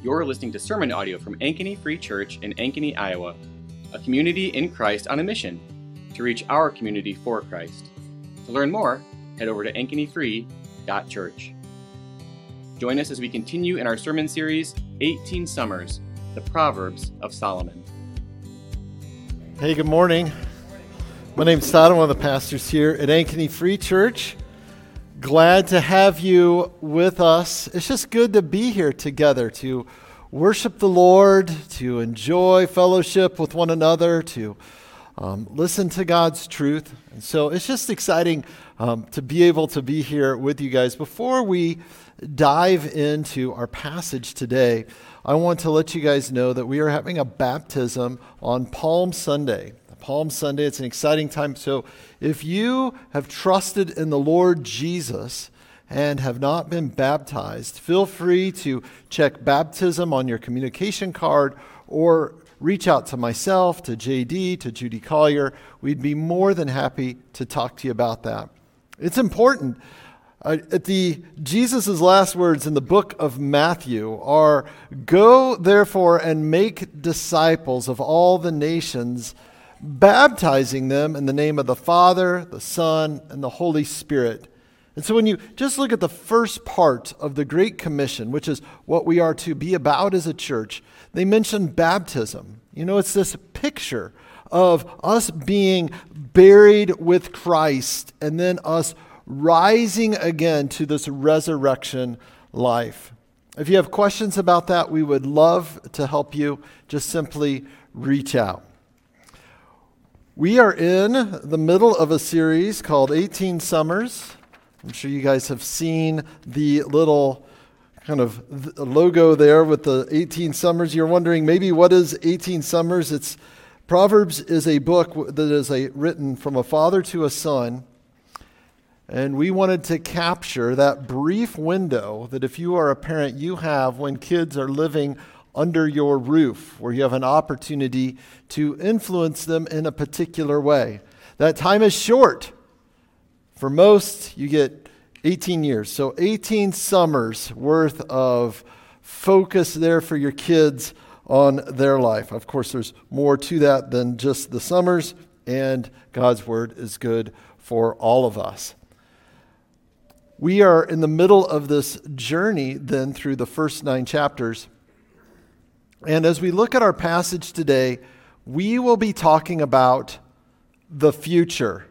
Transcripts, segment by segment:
You're listening to sermon audio from Ankeny Free Church in Ankeny, Iowa, a community in Christ on a mission to reach our community for Christ. To learn more, head over to ankenyfree.church. Join us as we continue in our sermon series, 18 Summers, the Proverbs of Solomon. Hey, good morning. My name's Todd. I'm one of the pastors here at Ankeny Free Church. Glad to have you with us. It's just good to be here together to worship the Lord, to enjoy fellowship with one another, to um, listen to God's truth. And so it's just exciting um, to be able to be here with you guys. Before we dive into our passage today, I want to let you guys know that we are having a baptism on Palm Sunday. Palm Sunday. It's an exciting time. So, if you have trusted in the Lord Jesus and have not been baptized, feel free to check baptism on your communication card or reach out to myself, to JD, to Judy Collier. We'd be more than happy to talk to you about that. It's important. Uh, at the Jesus' last words in the book of Matthew are Go therefore and make disciples of all the nations baptizing them in the name of the Father, the Son, and the Holy Spirit. And so when you just look at the first part of the Great Commission, which is what we are to be about as a church, they mention baptism. You know, it's this picture of us being buried with Christ and then us rising again to this resurrection life. If you have questions about that, we would love to help you. Just simply reach out. We are in the middle of a series called 18 Summers. I'm sure you guys have seen the little kind of logo there with the 18 Summers. You're wondering maybe what is 18 Summers? It's Proverbs is a book that is a, written from a father to a son. And we wanted to capture that brief window that if you are a parent, you have when kids are living under your roof, where you have an opportunity to influence them in a particular way. That time is short. For most, you get 18 years. So 18 summers worth of focus there for your kids on their life. Of course, there's more to that than just the summers, and God's word is good for all of us. We are in the middle of this journey then through the first nine chapters. And as we look at our passage today, we will be talking about the future.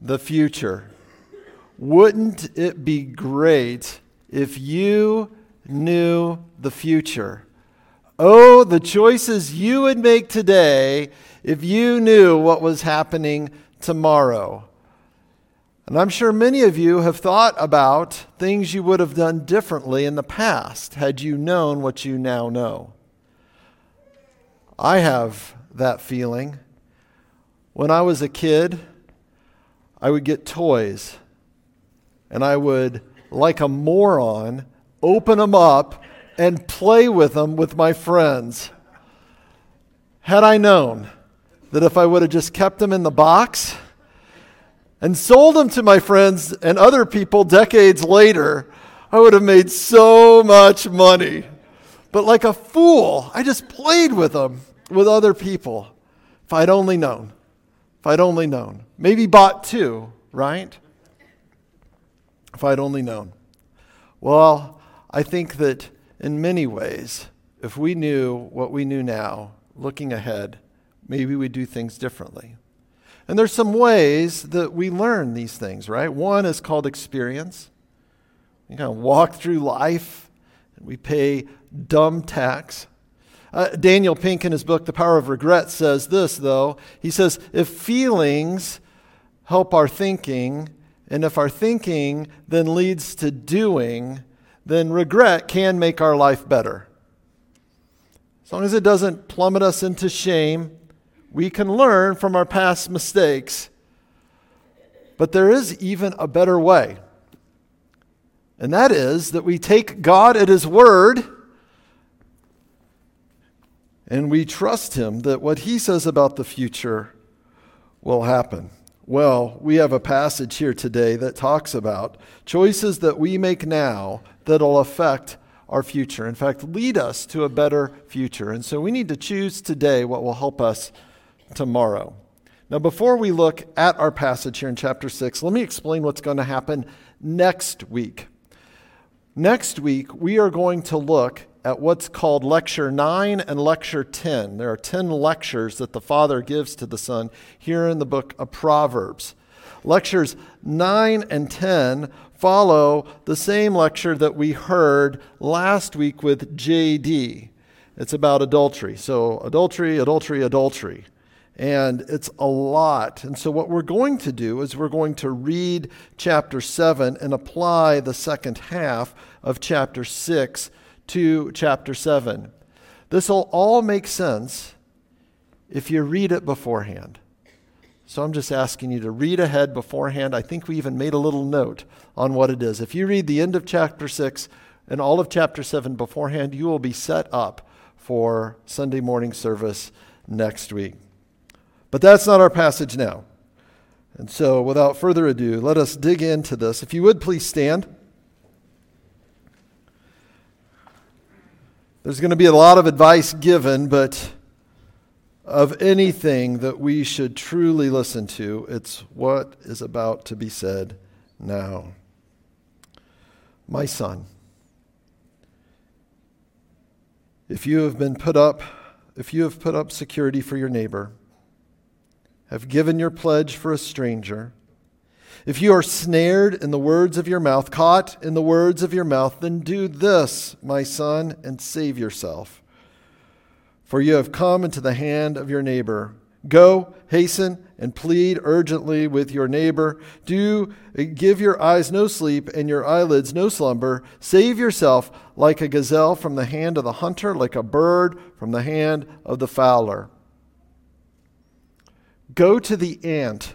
The future. Wouldn't it be great if you knew the future? Oh, the choices you would make today if you knew what was happening tomorrow. And I'm sure many of you have thought about things you would have done differently in the past had you known what you now know. I have that feeling. When I was a kid, I would get toys and I would, like a moron, open them up and play with them with my friends. Had I known that if I would have just kept them in the box and sold them to my friends and other people decades later, I would have made so much money. But like a fool, I just played with them with other people. If I'd only known. If I'd only known. Maybe bought two, right? If I'd only known. Well, I think that in many ways, if we knew what we knew now, looking ahead, maybe we'd do things differently. And there's some ways that we learn these things, right? One is called experience. We kind of walk through life and we pay dumb tax uh, Daniel Pink, in his book, The Power of Regret, says this, though. He says, If feelings help our thinking, and if our thinking then leads to doing, then regret can make our life better. As long as it doesn't plummet us into shame, we can learn from our past mistakes. But there is even a better way. And that is that we take God at His word and we trust him that what he says about the future will happen. Well, we have a passage here today that talks about choices that we make now that'll affect our future. In fact, lead us to a better future. And so we need to choose today what will help us tomorrow. Now, before we look at our passage here in chapter 6, let me explain what's going to happen next week. Next week, we are going to look at what's called Lecture 9 and Lecture 10. There are 10 lectures that the Father gives to the Son here in the book of Proverbs. Lectures 9 and 10 follow the same lecture that we heard last week with JD. It's about adultery. So, adultery, adultery, adultery. And it's a lot. And so, what we're going to do is we're going to read chapter 7 and apply the second half of chapter 6 to chapter 7. This will all make sense if you read it beforehand. So I'm just asking you to read ahead beforehand. I think we even made a little note on what it is. If you read the end of chapter 6 and all of chapter 7 beforehand, you will be set up for Sunday morning service next week. But that's not our passage now. And so, without further ado, let us dig into this. If you would please stand. There's going to be a lot of advice given, but of anything that we should truly listen to, it's what is about to be said now. My son, if you have been put up, if you have put up security for your neighbor, have given your pledge for a stranger, if you are snared in the words of your mouth, caught in the words of your mouth, then do this, my son, and save yourself for you have come into the hand of your neighbor. Go, hasten, and plead urgently with your neighbor. Do eh, give your eyes no sleep and your eyelids no slumber. Save yourself like a gazelle from the hand of the hunter, like a bird from the hand of the fowler. Go to the ant,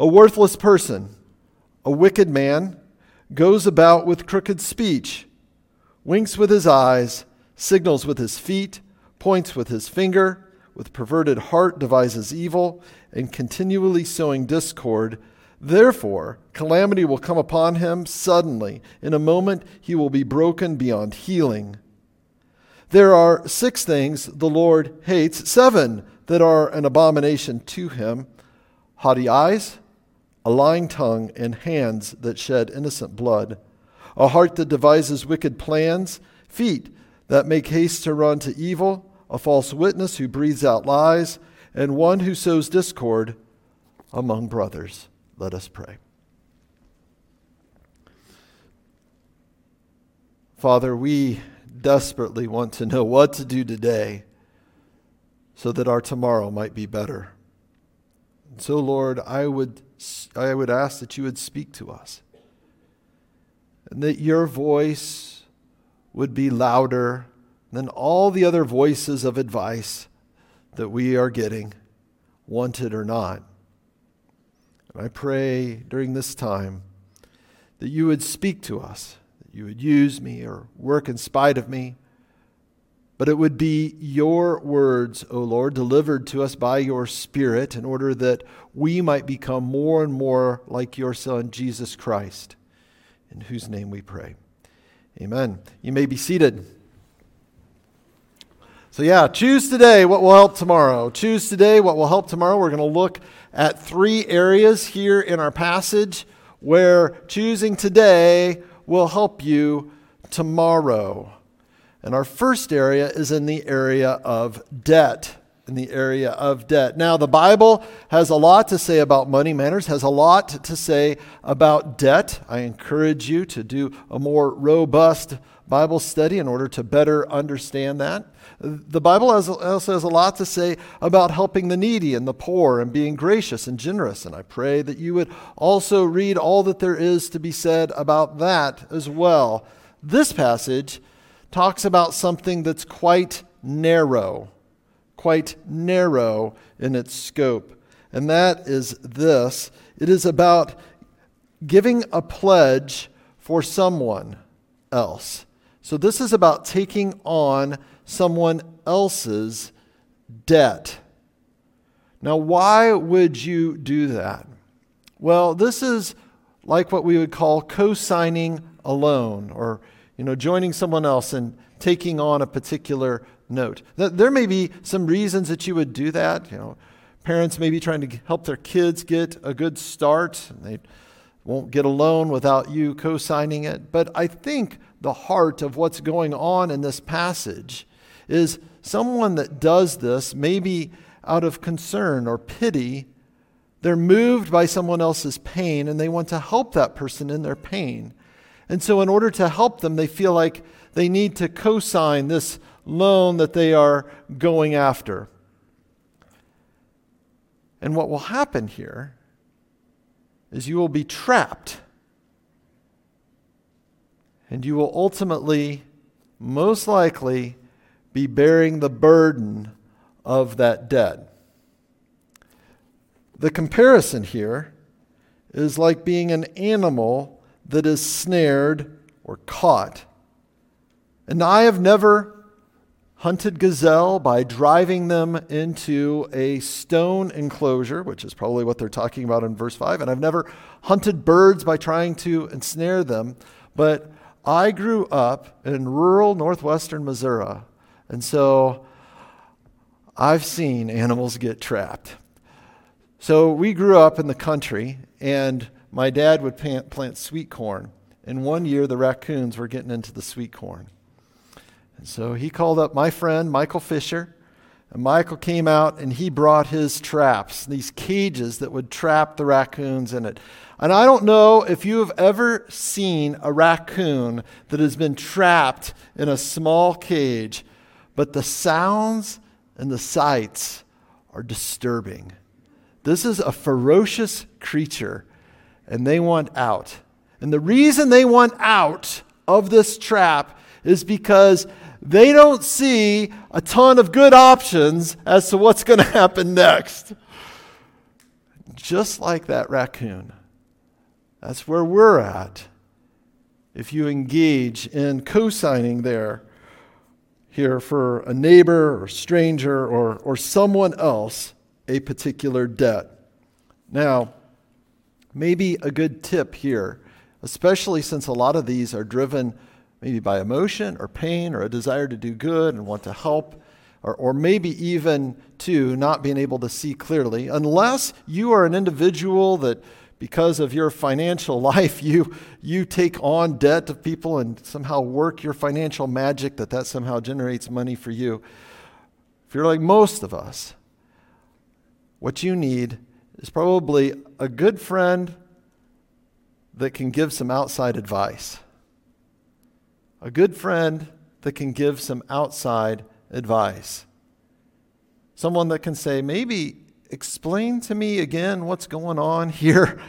A worthless person, a wicked man, goes about with crooked speech winks with his eyes, signals with his feet, points with his finger, with perverted heart devises evil, and continually sowing discord. Therefore, calamity will come upon him suddenly. In a moment, he will be broken beyond healing. There are six things the Lord hates, seven that are an abomination to him haughty eyes, a lying tongue, and hands that shed innocent blood a heart that devises wicked plans, feet that make haste to run to evil, a false witness who breathes out lies, and one who sows discord among brothers. Let us pray. Father, we desperately want to know what to do today so that our tomorrow might be better. And so, Lord, I would, I would ask that you would speak to us and that your voice would be louder than all the other voices of advice that we are getting, wanted or not. And I pray during this time that you would speak to us, that you would use me or work in spite of me, but it would be your words, O Lord, delivered to us by your Spirit in order that we might become more and more like your Son, Jesus Christ in whose name we pray. Amen. You may be seated. So, yeah, choose today what will help tomorrow. Choose today what will help tomorrow. We're going to look at three areas here in our passage where choosing today will help you tomorrow. And our first area is in the area of debt in the area of debt. Now, the Bible has a lot to say about money matters, has a lot to say about debt. I encourage you to do a more robust Bible study in order to better understand that. The Bible also has a lot to say about helping the needy and the poor and being gracious and generous. And I pray that you would also read all that there is to be said about that as well. This passage talks about something that's quite narrow, quite narrow in its scope. And that is this it is about giving a pledge for someone else. So, this is about taking on someone else's debt. Now, why would you do that? Well, this is like what we would call co signing a loan or you know, joining someone else and taking on a particular note. There may be some reasons that you would do that. You know, parents may be trying to help their kids get a good start. And they won't get a loan without you co signing it. But I think the heart of what's going on in this passage is someone that does this, maybe out of concern or pity, they're moved by someone else's pain and they want to help that person in their pain. And so, in order to help them, they feel like they need to co sign this loan that they are going after. And what will happen here is you will be trapped. And you will ultimately, most likely, be bearing the burden of that debt. The comparison here is like being an animal that is snared or caught. And I have never hunted gazelle by driving them into a stone enclosure, which is probably what they're talking about in verse 5. And I've never hunted birds by trying to ensnare them. But I grew up in rural northwestern Missouri. And so I've seen animals get trapped. So we grew up in the country, and my dad would plant, plant sweet corn. And one year, the raccoons were getting into the sweet corn. And so he called up my friend, Michael Fisher. And Michael came out and he brought his traps, these cages that would trap the raccoons in it. And I don't know if you have ever seen a raccoon that has been trapped in a small cage, but the sounds and the sights are disturbing. This is a ferocious creature and they want out. And the reason they want out of this trap is because they don't see a ton of good options as to what's going to happen next. Just like that raccoon. That's where we're at. If you engage in co signing there, here for a neighbor or stranger or, or someone else a particular debt. Now, maybe a good tip here, especially since a lot of these are driven maybe by emotion or pain or a desire to do good and want to help, or, or maybe even to not being able to see clearly, unless you are an individual that because of your financial life you you take on debt of people and somehow work your financial magic that that somehow generates money for you. If you're like most of us what you need is probably a good friend that can give some outside advice. A good friend that can give some outside advice. Someone that can say, maybe explain to me again what's going on here.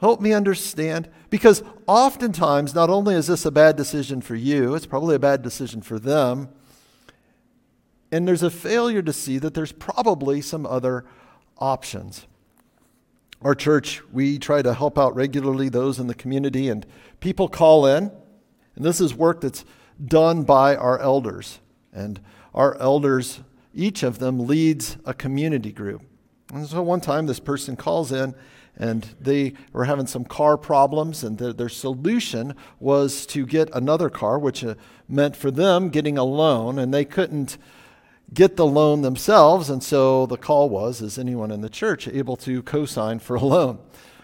Help me understand. Because oftentimes, not only is this a bad decision for you, it's probably a bad decision for them. And there's a failure to see that there's probably some other options. Our church, we try to help out regularly those in the community, and people call in. And this is work that's done by our elders. And our elders, each of them leads a community group. And so one time this person calls in and they were having some car problems, and the, their solution was to get another car, which uh, meant for them getting a loan, and they couldn't get the loan themselves. And so the call was Is anyone in the church able to co sign for a loan?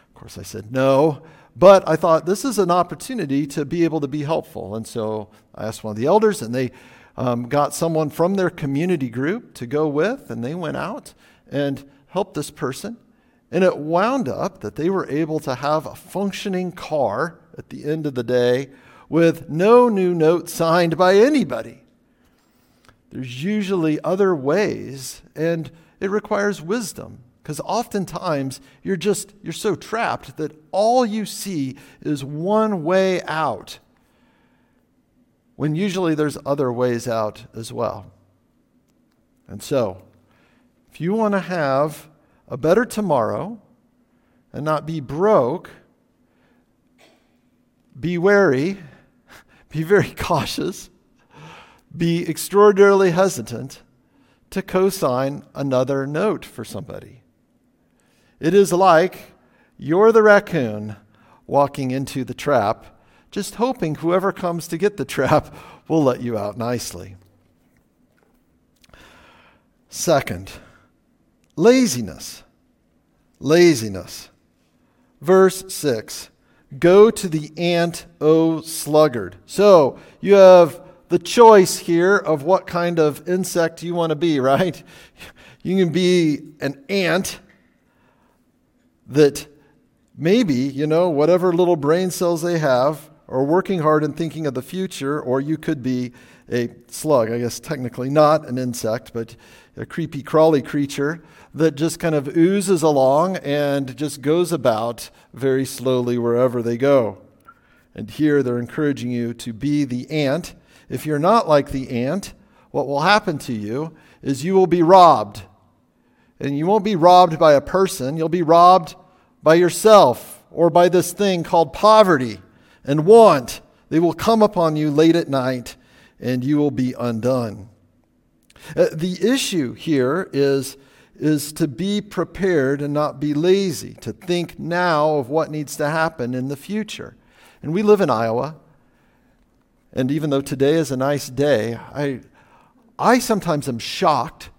Of course, I said no. But I thought this is an opportunity to be able to be helpful. And so I asked one of the elders, and they um, got someone from their community group to go with, and they went out and helped this person. And it wound up that they were able to have a functioning car at the end of the day with no new note signed by anybody. There's usually other ways, and it requires wisdom because oftentimes you're just you're so trapped that all you see is one way out when usually there's other ways out as well. And so, if you want to have a better tomorrow and not be broke, be wary, be very cautious, be extraordinarily hesitant to co sign another note for somebody. It is like you're the raccoon walking into the trap, just hoping whoever comes to get the trap will let you out nicely. Second, laziness. Laziness. Verse 6 Go to the ant, O sluggard. So you have the choice here of what kind of insect you want to be, right? You can be an ant that maybe, you know, whatever little brain cells they have are working hard and thinking of the future, or you could be a slug, I guess technically not an insect, but a creepy crawly creature that just kind of oozes along and just goes about very slowly wherever they go. And here they're encouraging you to be the ant. If you're not like the ant, what will happen to you is you will be robbed. And you won't be robbed by a person, you'll be robbed by yourself or by this thing called poverty and want. They will come upon you late at night and you will be undone. Uh, the issue here is, is to be prepared and not be lazy, to think now of what needs to happen in the future. And we live in Iowa, and even though today is a nice day, I, I sometimes am shocked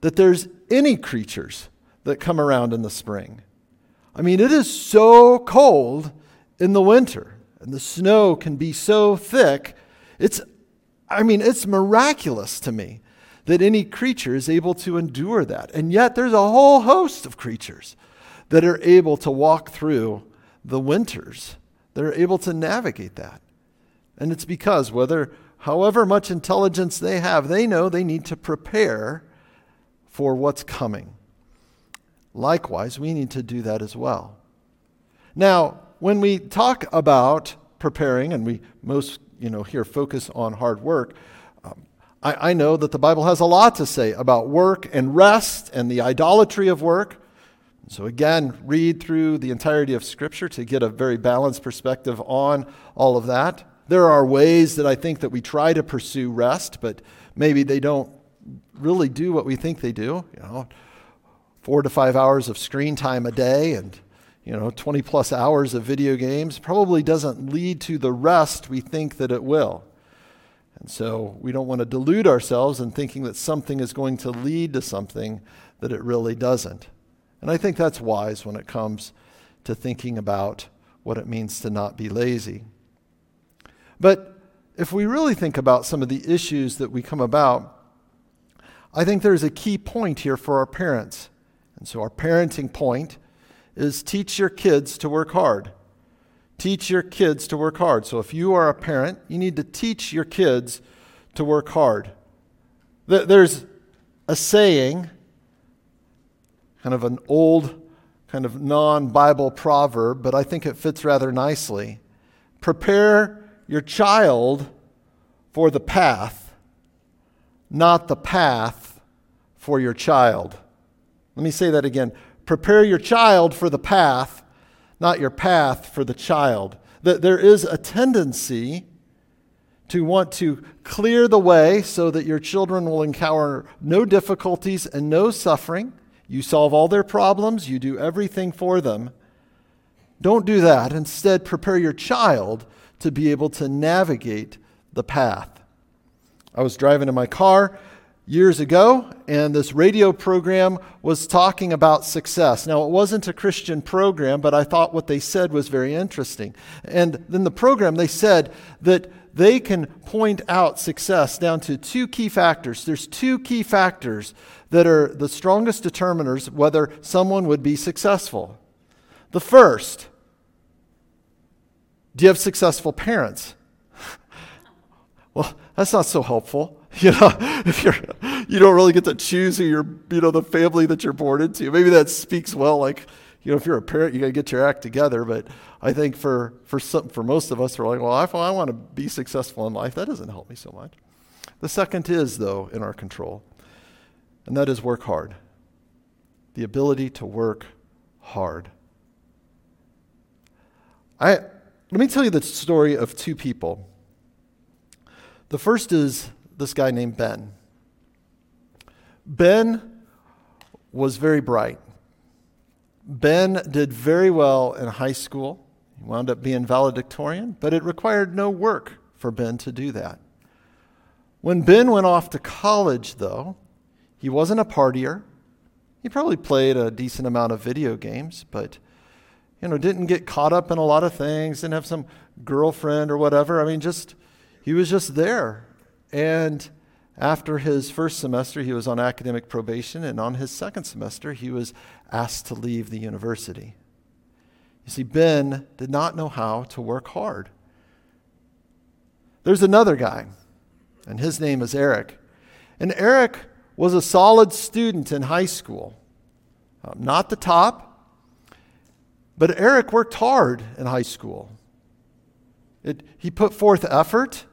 that there's any creatures that come around in the spring. I mean, it is so cold in the winter, and the snow can be so thick. It's, I mean, it's miraculous to me that any creature is able to endure that. And yet, there's a whole host of creatures that are able to walk through the winters, that are able to navigate that. And it's because, whether, however much intelligence they have, they know they need to prepare for what's coming. Likewise, we need to do that as well. Now, when we talk about preparing, and we most, you know, here focus on hard work, um, I, I know that the Bible has a lot to say about work and rest and the idolatry of work. So, again, read through the entirety of Scripture to get a very balanced perspective on all of that. There are ways that I think that we try to pursue rest, but maybe they don't really do what we think they do. You know, four to five hours of screen time a day and you know 20 plus hours of video games probably doesn't lead to the rest we think that it will. And so we don't want to delude ourselves in thinking that something is going to lead to something that it really doesn't. And i think that's wise when it comes to thinking about what it means to not be lazy but if we really think about some of the issues that we come about i think there's a key point here for our parents and so, our parenting point is teach your kids to work hard. Teach your kids to work hard. So, if you are a parent, you need to teach your kids to work hard. There's a saying, kind of an old, kind of non Bible proverb, but I think it fits rather nicely. Prepare your child for the path, not the path for your child. Let me say that again. Prepare your child for the path, not your path for the child. That there is a tendency to want to clear the way so that your children will encounter no difficulties and no suffering. You solve all their problems, you do everything for them. Don't do that. Instead, prepare your child to be able to navigate the path. I was driving in my car years ago, and this radio program was talking about success. Now, it wasn't a Christian program, but I thought what they said was very interesting. And then the program, they said that they can point out success down to two key factors. There's two key factors that are the strongest determiners whether someone would be successful. The first, do you have successful parents? well, that's not so helpful. You know, if you're you don't really get to choose who you're, you know, the family that you're born into. Maybe that speaks well, like, you know, if you're a parent, you got to get your act together. But I think for, for, some, for most of us, we're like, well, I, I want to be successful in life. That doesn't help me so much. The second is, though, in our control, and that is work hard. The ability to work hard. I, let me tell you the story of two people. The first is this guy named Ben. Ben was very bright. Ben did very well in high school. He wound up being valedictorian, but it required no work for Ben to do that. When Ben went off to college, though, he wasn't a partier. He probably played a decent amount of video games, but you know, didn't get caught up in a lot of things, didn't have some girlfriend or whatever. I mean, just he was just there. And after his first semester, he was on academic probation, and on his second semester, he was asked to leave the university. You see, Ben did not know how to work hard. There's another guy, and his name is Eric. And Eric was a solid student in high school. Um, not the top, but Eric worked hard in high school. It, he put forth effort.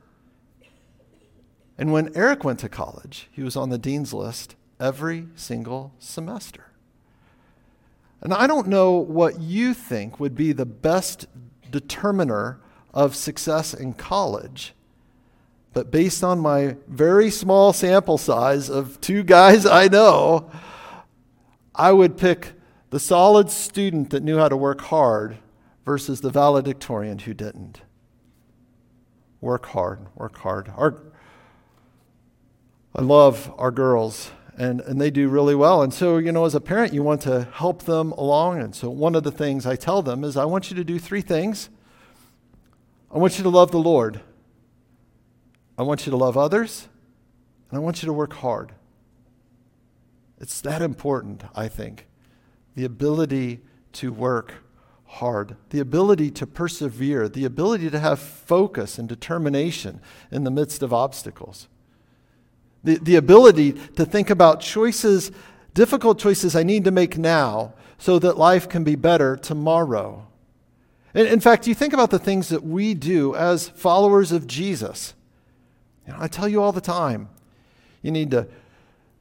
And when Eric went to college, he was on the dean's list every single semester. And I don't know what you think would be the best determiner of success in college, but based on my very small sample size of two guys I know, I would pick the solid student that knew how to work hard versus the valedictorian who didn't. Work hard, work hard. Our, I love our girls, and, and they do really well. And so, you know, as a parent, you want to help them along. And so, one of the things I tell them is I want you to do three things. I want you to love the Lord, I want you to love others, and I want you to work hard. It's that important, I think. The ability to work hard, the ability to persevere, the ability to have focus and determination in the midst of obstacles, the, the ability to think about choices, difficult choices I need to make now so that life can be better tomorrow. In, in fact, you think about the things that we do as followers of Jesus. You know, I tell you all the time, you need to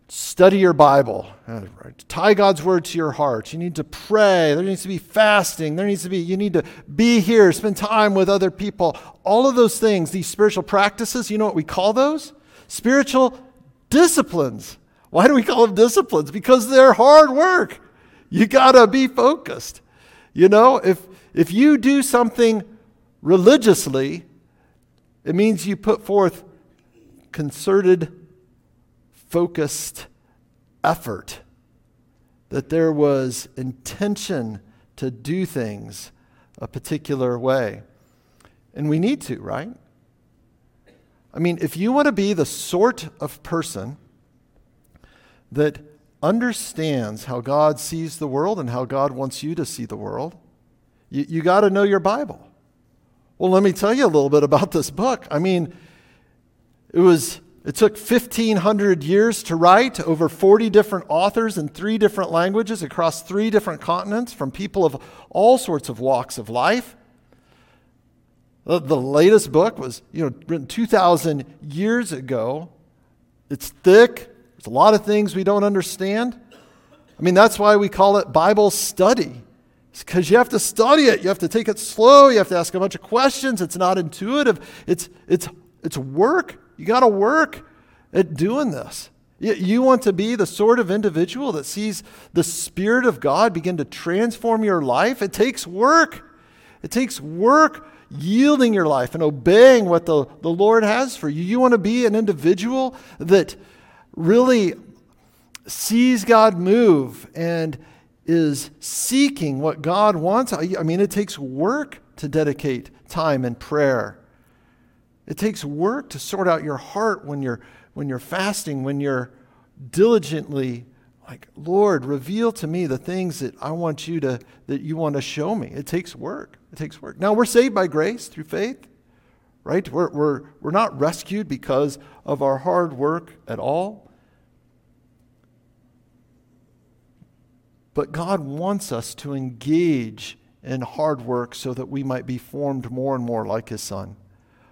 study your Bible, uh, tie God's word to your heart. You need to pray. There needs to be fasting. There needs to be, you need to be here, spend time with other people. All of those things, these spiritual practices, you know what we call those? Spiritual disciplines. Why do we call them disciplines? Because they're hard work. You got to be focused. You know, if, if you do something religiously, it means you put forth concerted focused effort, that there was intention to do things a particular way. And we need to, right? I mean, if you want to be the sort of person that understands how God sees the world and how God wants you to see the world, you, you got to know your Bible. Well, let me tell you a little bit about this book. I mean, it was it took 1,500 years to write, over 40 different authors in three different languages across three different continents from people of all sorts of walks of life. The, latest book was you know, written 2,000 years ago. It's thick, there's a lot of things we don't understand. I mean, that's why we call it Bible study. It's because you have to study it. You have to take it slow. You have to ask a bunch of questions. It's not intuitive. It's, it's, it's work. You got to work at doing this. You want to be the sort of individual that sees the Spirit of God begin to transform your life? It takes work. It takes work yielding your life and obeying what the, the Lord has for you. You want to be an individual that really sees God move and is seeking what God wants. I mean, it takes work to dedicate time and prayer it takes work to sort out your heart when you're, when you're fasting, when you're diligently like, Lord, reveal to me the things that I want you to, that you want to show me. It takes work. It takes work. Now, we're saved by grace through faith, right? We're, we're, we're not rescued because of our hard work at all. but God wants us to engage in hard work so that we might be formed more and more like His Son.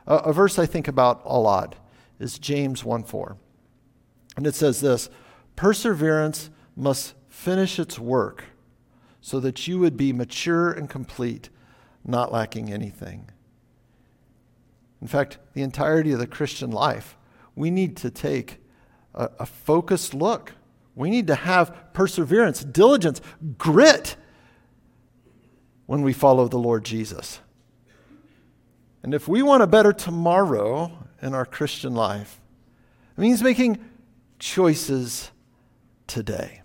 A, a verse I think about a lot is James 1 4. And it says this Perseverance must finish its work so that you would be mature and complete, not lacking anything. In fact, the entirety of the Christian life, we need to take a, a focused look. We need to have perseverance, diligence, grit when we follow the Lord Jesus. And if we want a better tomorrow in our Christian life, it means making choices today.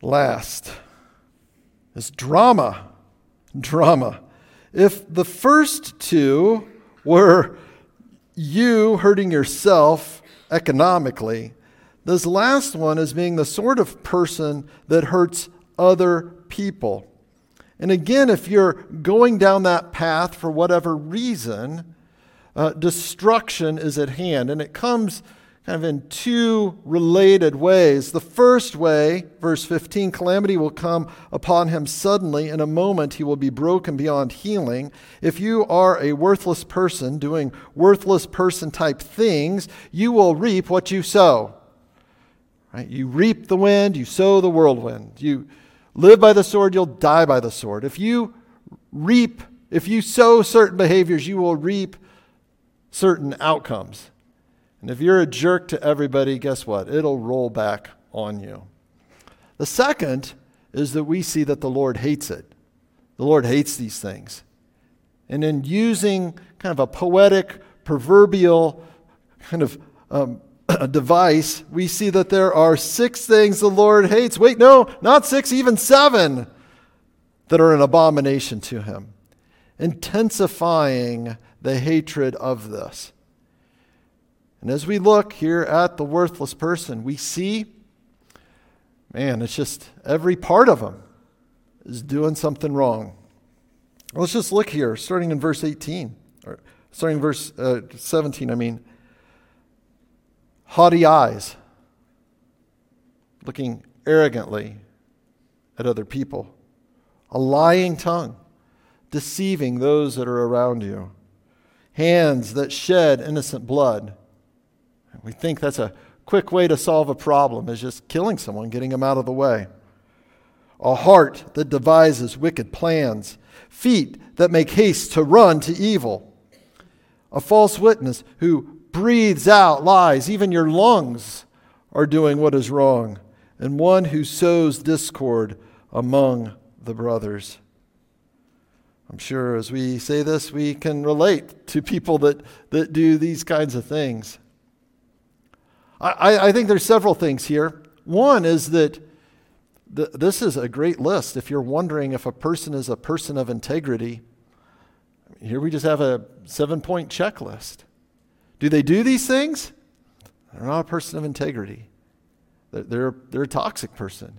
Last is drama. Drama. If the first two were you hurting yourself economically, this last one is being the sort of person that hurts other people. And again, if you're going down that path for whatever reason, uh, destruction is at hand. And it comes kind of in two related ways. The first way, verse 15, calamity will come upon him suddenly. In a moment, he will be broken beyond healing. If you are a worthless person doing worthless person type things, you will reap what you sow. Right? You reap the wind, you sow the whirlwind. You live by the sword, you'll die by the sword. If you reap, if you sow certain behaviors, you will reap certain outcomes. And if you're a jerk to everybody, guess what? It'll roll back on you. The second is that we see that the Lord hates it. The Lord hates these things. And in using kind of a poetic, proverbial kind of um, device, we see that there are six things the Lord hates. Wait, no, not six, even seven that are an abomination to him, intensifying the hatred of this. And as we look here at the worthless person, we see, man, it's just every part of him is doing something wrong. Let's just look here, starting in verse 18, or starting in verse uh, 17, I mean. Haughty eyes, looking arrogantly at other people. A lying tongue, deceiving those that are around you. Hands that shed innocent blood we think that's a quick way to solve a problem is just killing someone, getting them out of the way. A heart that devises wicked plans, feet that make haste to run to evil. A false witness who breathes out lies, even your lungs are doing what is wrong, and one who sows discord among the brothers. I'm sure as we say this, we can relate to people that, that do these kinds of things. I, I think there's several things here. One is that th- this is a great list. If you're wondering if a person is a person of integrity, here we just have a seven point checklist. Do they do these things? They're not a person of integrity. They're, they're, they're a toxic person.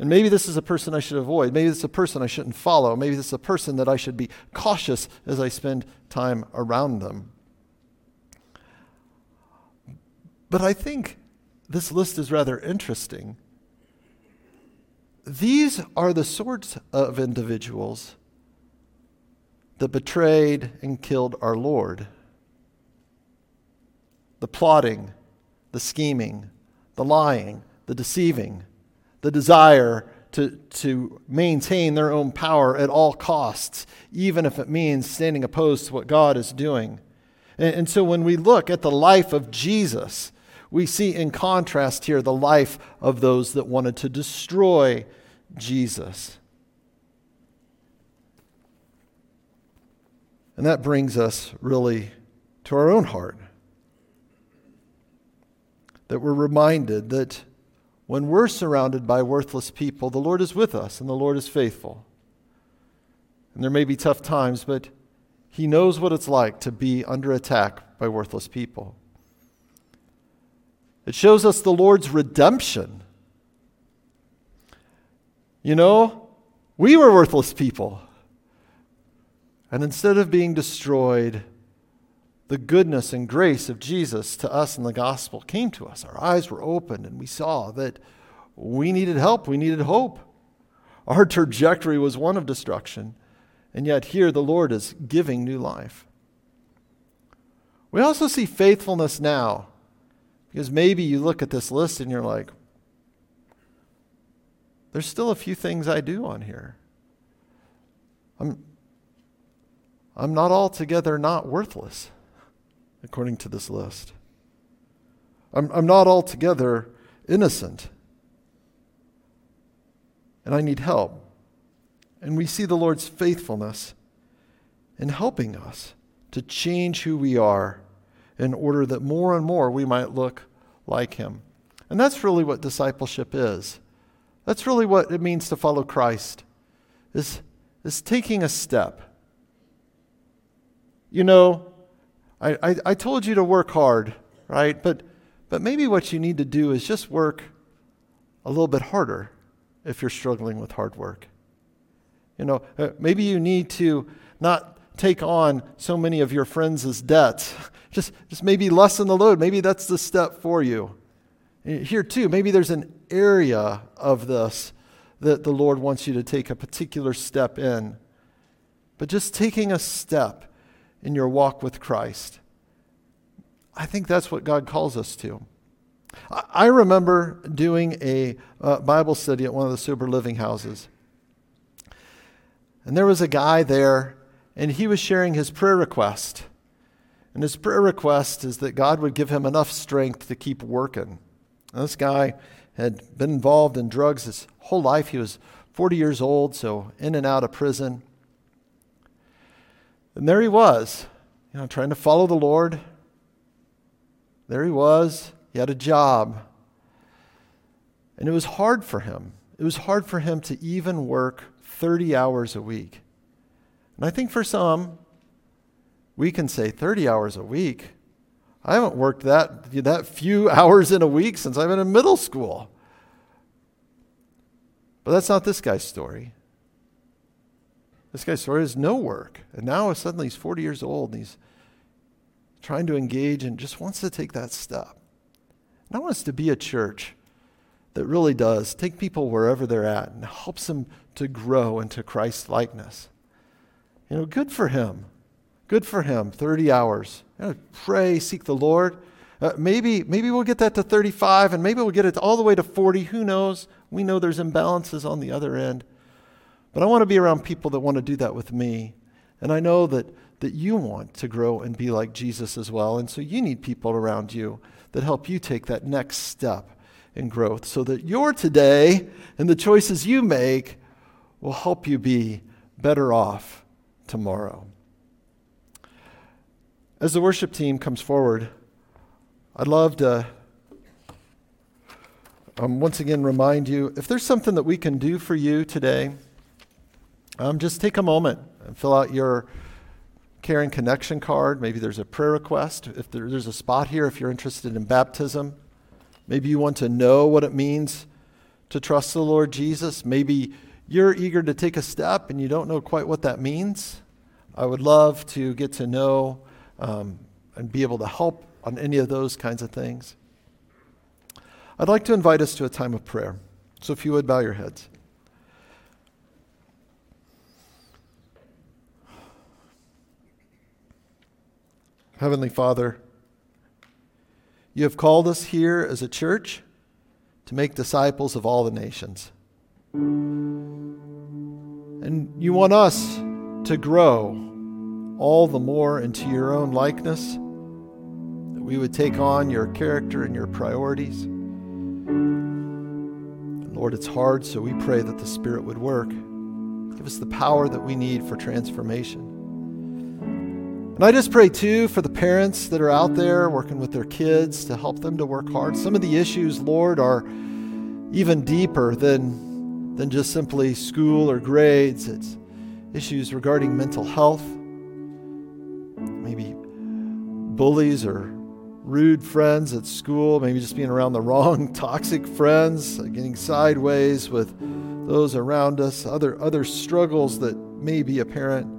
And maybe this is a person I should avoid. Maybe this is a person I shouldn't follow. Maybe this is a person that I should be cautious as I spend time around them. But I think this list is rather interesting. These are the sorts of individuals that betrayed and killed our Lord. The plotting, the scheming, the lying, the deceiving, the desire to, to maintain their own power at all costs, even if it means standing opposed to what God is doing. And, and so when we look at the life of Jesus, we see in contrast here the life of those that wanted to destroy Jesus. And that brings us really to our own heart. That we're reminded that when we're surrounded by worthless people, the Lord is with us and the Lord is faithful. And there may be tough times, but He knows what it's like to be under attack by worthless people. It shows us the Lord's redemption. You know, we were worthless people. And instead of being destroyed, the goodness and grace of Jesus to us in the gospel came to us. Our eyes were opened and we saw that we needed help, we needed hope. Our trajectory was one of destruction, and yet here the Lord is giving new life. We also see faithfulness now, because maybe you look at this list and you're like, there's still a few things I do on here. I'm, I'm not altogether not worthless, according to this list. I'm, I'm not altogether innocent. And I need help. And we see the Lord's faithfulness in helping us to change who we are in order that more and more we might look like Him. And that's really what discipleship is. That's really what it means to follow Christ, is, is taking a step. You know, I, I, I told you to work hard, right? But, but maybe what you need to do is just work a little bit harder if you're struggling with hard work. You know, uh, maybe you need to not take on so many of your friends' debts. Just, just maybe lessen the load. Maybe that's the step for you. Here, too, maybe there's an area of this that the Lord wants you to take a particular step in. But just taking a step in your walk with Christ, I think that's what God calls us to. I remember doing a uh, Bible study at one of the sober living houses. And there was a guy there, and he was sharing his prayer request. And his prayer request is that God would give him enough strength to keep working. And this guy had been involved in drugs his whole life. He was 40 years old, so in and out of prison. And there he was, you know, trying to follow the Lord. There he was. He had a job. And it was hard for him. It was hard for him to even work 30 hours a week. And I think for some, we can say 30 hours a week. I haven't worked that, that few hours in a week since I've been in middle school. But that's not this guy's story. This guy's story is no work. And now suddenly he's 40 years old and he's trying to engage and just wants to take that step. And I want us to be a church that really does take people wherever they're at and helps them to grow into Christ likeness. You know, good for him. Good for him. 30 hours. You know, pray, seek the Lord. Uh, maybe, maybe we'll get that to 35 and maybe we'll get it all the way to 40. Who knows? We know there's imbalances on the other end. But I want to be around people that want to do that with me. And I know that, that you want to grow and be like Jesus as well. And so you need people around you that help you take that next step in growth so that your today and the choices you make will help you be better off tomorrow. As the worship team comes forward, I'd love to um, once again remind you if there's something that we can do for you today, um, just take a moment and fill out your care and connection card. Maybe there's a prayer request. If there, there's a spot here, if you're interested in baptism, maybe you want to know what it means to trust the Lord Jesus. Maybe you're eager to take a step and you don't know quite what that means. I would love to get to know um, and be able to help on any of those kinds of things. I'd like to invite us to a time of prayer. So if you would bow your heads. Heavenly Father, you have called us here as a church to make disciples of all the nations. And you want us to grow all the more into your own likeness, that we would take on your character and your priorities. Lord, it's hard, so we pray that the Spirit would work. Give us the power that we need for transformation. And I just pray too for the parents that are out there working with their kids to help them to work hard. Some of the issues, Lord, are even deeper than, than just simply school or grades. It's issues regarding mental health, maybe bullies or rude friends at school, maybe just being around the wrong toxic friends, uh, getting sideways with those around us, other other struggles that may be apparent.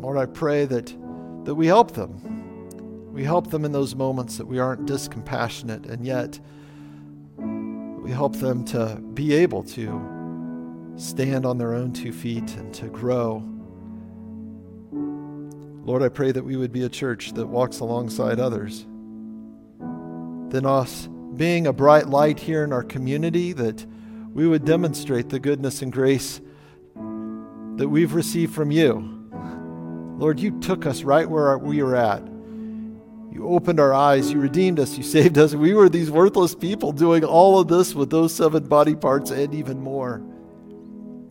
Lord, I pray that that we help them. We help them in those moments that we aren't discompassionate, and yet we help them to be able to stand on their own two feet and to grow. Lord, I pray that we would be a church that walks alongside others. Then, us being a bright light here in our community, that we would demonstrate the goodness and grace that we've received from you. Lord, you took us right where we were at. You opened our eyes, you redeemed us, you saved us. We were these worthless people doing all of this with those seven body parts and even more.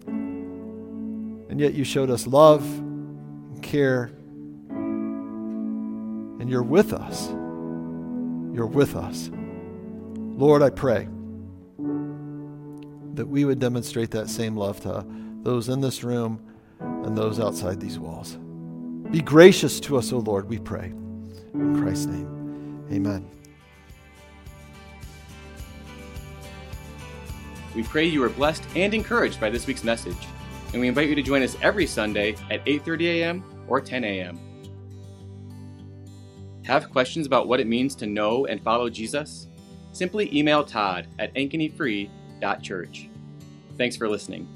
And yet you showed us love and care, and you're with us. You're with us. Lord, I pray that we would demonstrate that same love to those in this room and those outside these walls. Be gracious to us, O Lord, we pray. In Christ's name, amen. We pray you are blessed and encouraged by this week's message, and we invite you to join us every Sunday at 8:30 a.m. or 10 a.m. Have questions about what it means to know and follow Jesus? Simply email Todd at ankenyfree.church. Thanks for listening.